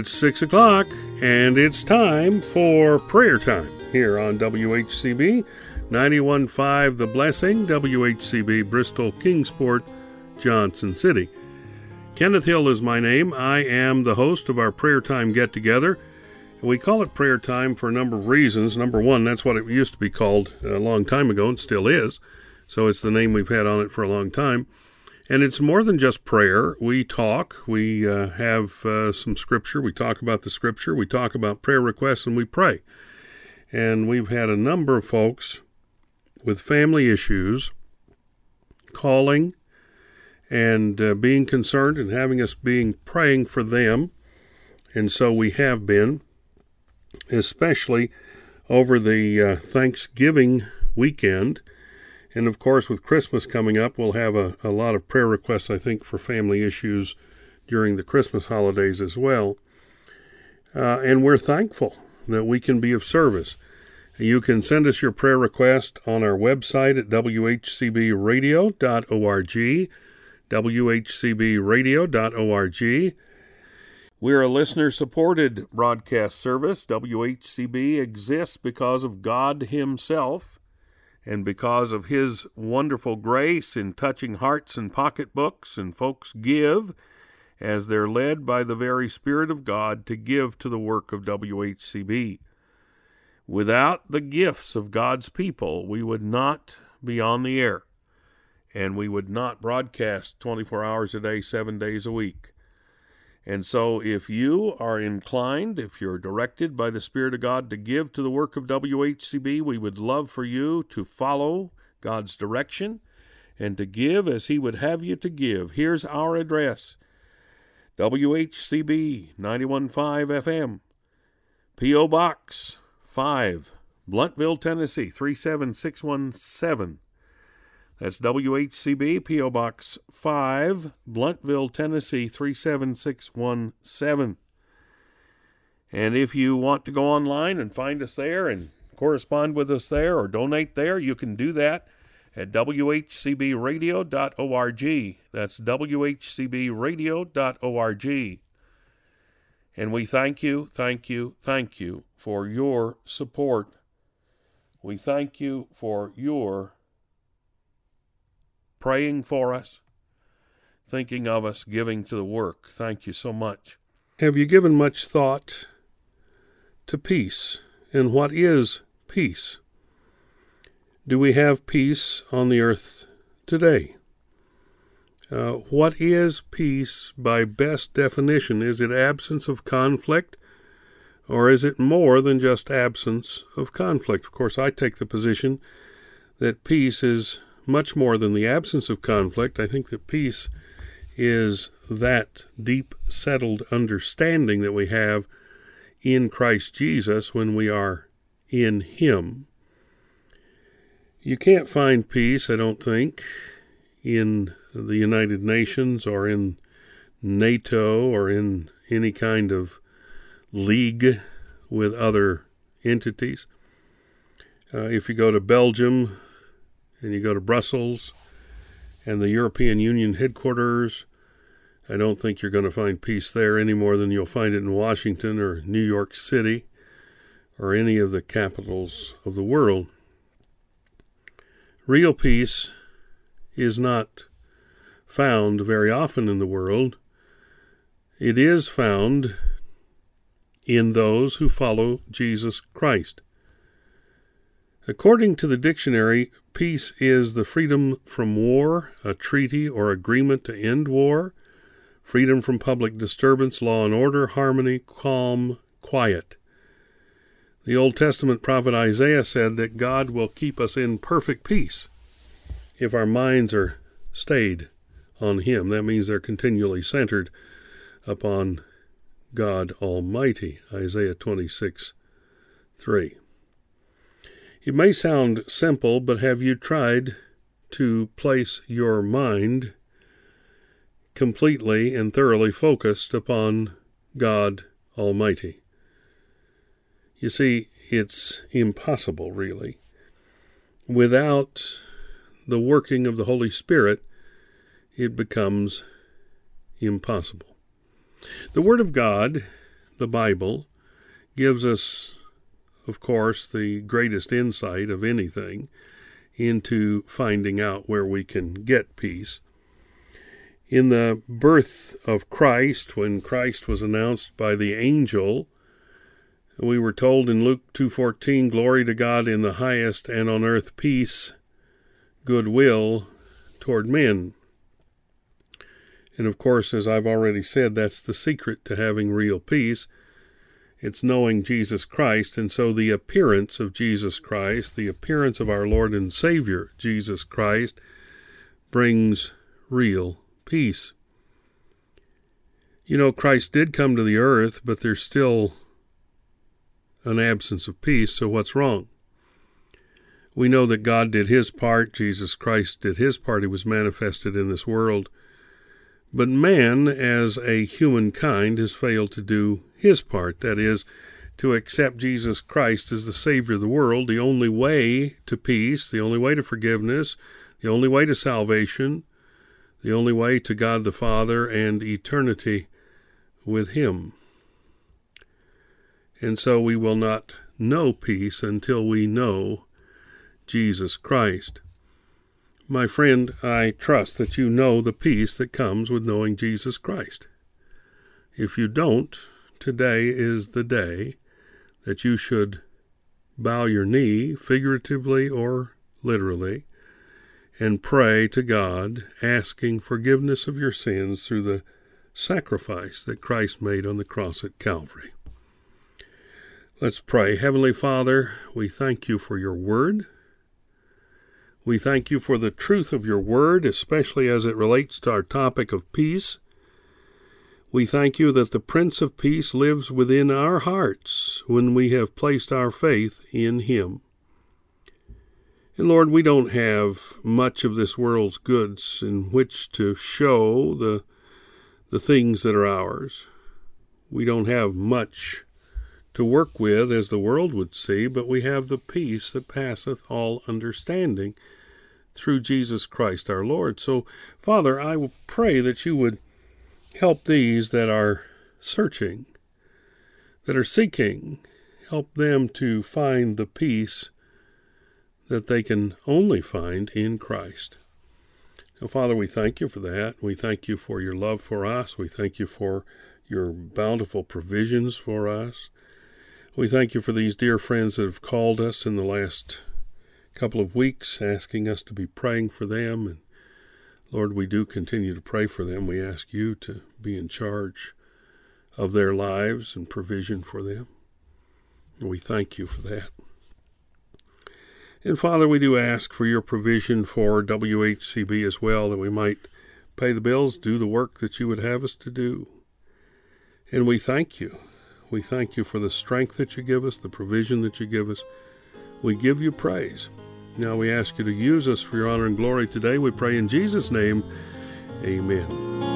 It's 6 o'clock, and it's time for prayer time here on WHCB 91.5 The Blessing, WHCB Bristol Kingsport, Johnson City. Kenneth Hill is my name. I am the host of our prayer time get together. We call it prayer time for a number of reasons. Number one, that's what it used to be called a long time ago and still is. So it's the name we've had on it for a long time. And it's more than just prayer. We talk, we uh, have uh, some scripture, we talk about the scripture, we talk about prayer requests, and we pray. And we've had a number of folks with family issues calling and uh, being concerned and having us being praying for them. And so we have been, especially over the uh, Thanksgiving weekend. And of course, with Christmas coming up, we'll have a, a lot of prayer requests, I think, for family issues during the Christmas holidays as well. Uh, and we're thankful that we can be of service. You can send us your prayer request on our website at whcbradio.org, whcbradio.org. We're a listener supported broadcast service. WHCB exists because of God Himself and because of His wonderful grace in touching hearts and pocketbooks, and folks give as they're led by the very Spirit of God to give to the work of WHCB. Without the gifts of God's people, we would not be on the air, and we would not broadcast 24 hours a day, seven days a week. And so, if you are inclined, if you're directed by the Spirit of God to give to the work of WHCB, we would love for you to follow God's direction and to give as He would have you to give. Here's our address WHCB 91.5 FM, P.O. Box 5, Blountville, Tennessee 37617. That's WHCB, P.O. Box 5, Blountville, Tennessee 37617. And if you want to go online and find us there and correspond with us there or donate there, you can do that at WHCBradio.org. That's WHCBradio.org. And we thank you, thank you, thank you for your support. We thank you for your praying for us, thinking of us, giving to the work. Thank you so much. Have you given much thought to peace? And what is peace? Do we have peace on the earth today? Uh, what is peace by best definition? Is it absence of conflict? Or is it more than just absence of conflict? Of course, I take the position that peace is much more than the absence of conflict. I think that peace is that deep settled understanding that we have in Christ Jesus when we are in Him. You can't find peace, I don't think, in the United Nations or in NATO or in any kind of league with other entities. Uh, if you go to Belgium and you go to Brussels and the European Union headquarters, I don't think you're going to find peace there any more than you'll find it in Washington or New York City or any of the capitals of the world. Real peace is not found very often in the world. It is found in those who follow Jesus Christ. According to the dictionary, peace is the freedom from war, a treaty or agreement to end war, freedom from public disturbance, law and order, harmony, calm, quiet. The Old Testament prophet Isaiah said that God will keep us in perfect peace if our minds are stayed on Him. That means they're continually centered upon God Almighty. Isaiah 26 3. It may sound simple, but have you tried to place your mind completely and thoroughly focused upon God Almighty? You see, it's impossible, really. Without the working of the Holy Spirit, it becomes impossible. The Word of God, the Bible, gives us, of course, the greatest insight of anything into finding out where we can get peace. In the birth of Christ, when Christ was announced by the angel, we were told in Luke 2:14, "Glory to God in the highest, and on earth peace, goodwill toward men." And of course, as I've already said, that's the secret to having real peace. It's knowing Jesus Christ, and so the appearance of Jesus Christ, the appearance of our Lord and Savior Jesus Christ, brings real peace. You know, Christ did come to the earth, but there's still an absence of peace, so what's wrong? We know that God did his part, Jesus Christ did his part, he was manifested in this world. But man, as a humankind, has failed to do his part, that is, to accept Jesus Christ as the Savior of the world, the only way to peace, the only way to forgiveness, the only way to salvation, the only way to God the Father and eternity with Him. And so we will not know peace until we know Jesus Christ. My friend, I trust that you know the peace that comes with knowing Jesus Christ. If you don't, today is the day that you should bow your knee, figuratively or literally, and pray to God, asking forgiveness of your sins through the sacrifice that Christ made on the cross at Calvary. Let's pray. Heavenly Father, we thank you for your word. We thank you for the truth of your word, especially as it relates to our topic of peace. We thank you that the Prince of Peace lives within our hearts when we have placed our faith in him. And Lord, we don't have much of this world's goods in which to show the, the things that are ours. We don't have much to work with as the world would see, but we have the peace that passeth all understanding through Jesus Christ our Lord. So, Father, I will pray that you would help these that are searching, that are seeking, help them to find the peace that they can only find in Christ. Now, Father, we thank you for that. We thank you for your love for us. We thank you for your bountiful provisions for us. We thank you for these dear friends that have called us in the last couple of weeks, asking us to be praying for them. And Lord, we do continue to pray for them. We ask you to be in charge of their lives and provision for them. We thank you for that. And Father, we do ask for your provision for WHCB as well, that we might pay the bills, do the work that you would have us to do. And we thank you. We thank you for the strength that you give us, the provision that you give us. We give you praise. Now we ask you to use us for your honor and glory today. We pray in Jesus' name. Amen.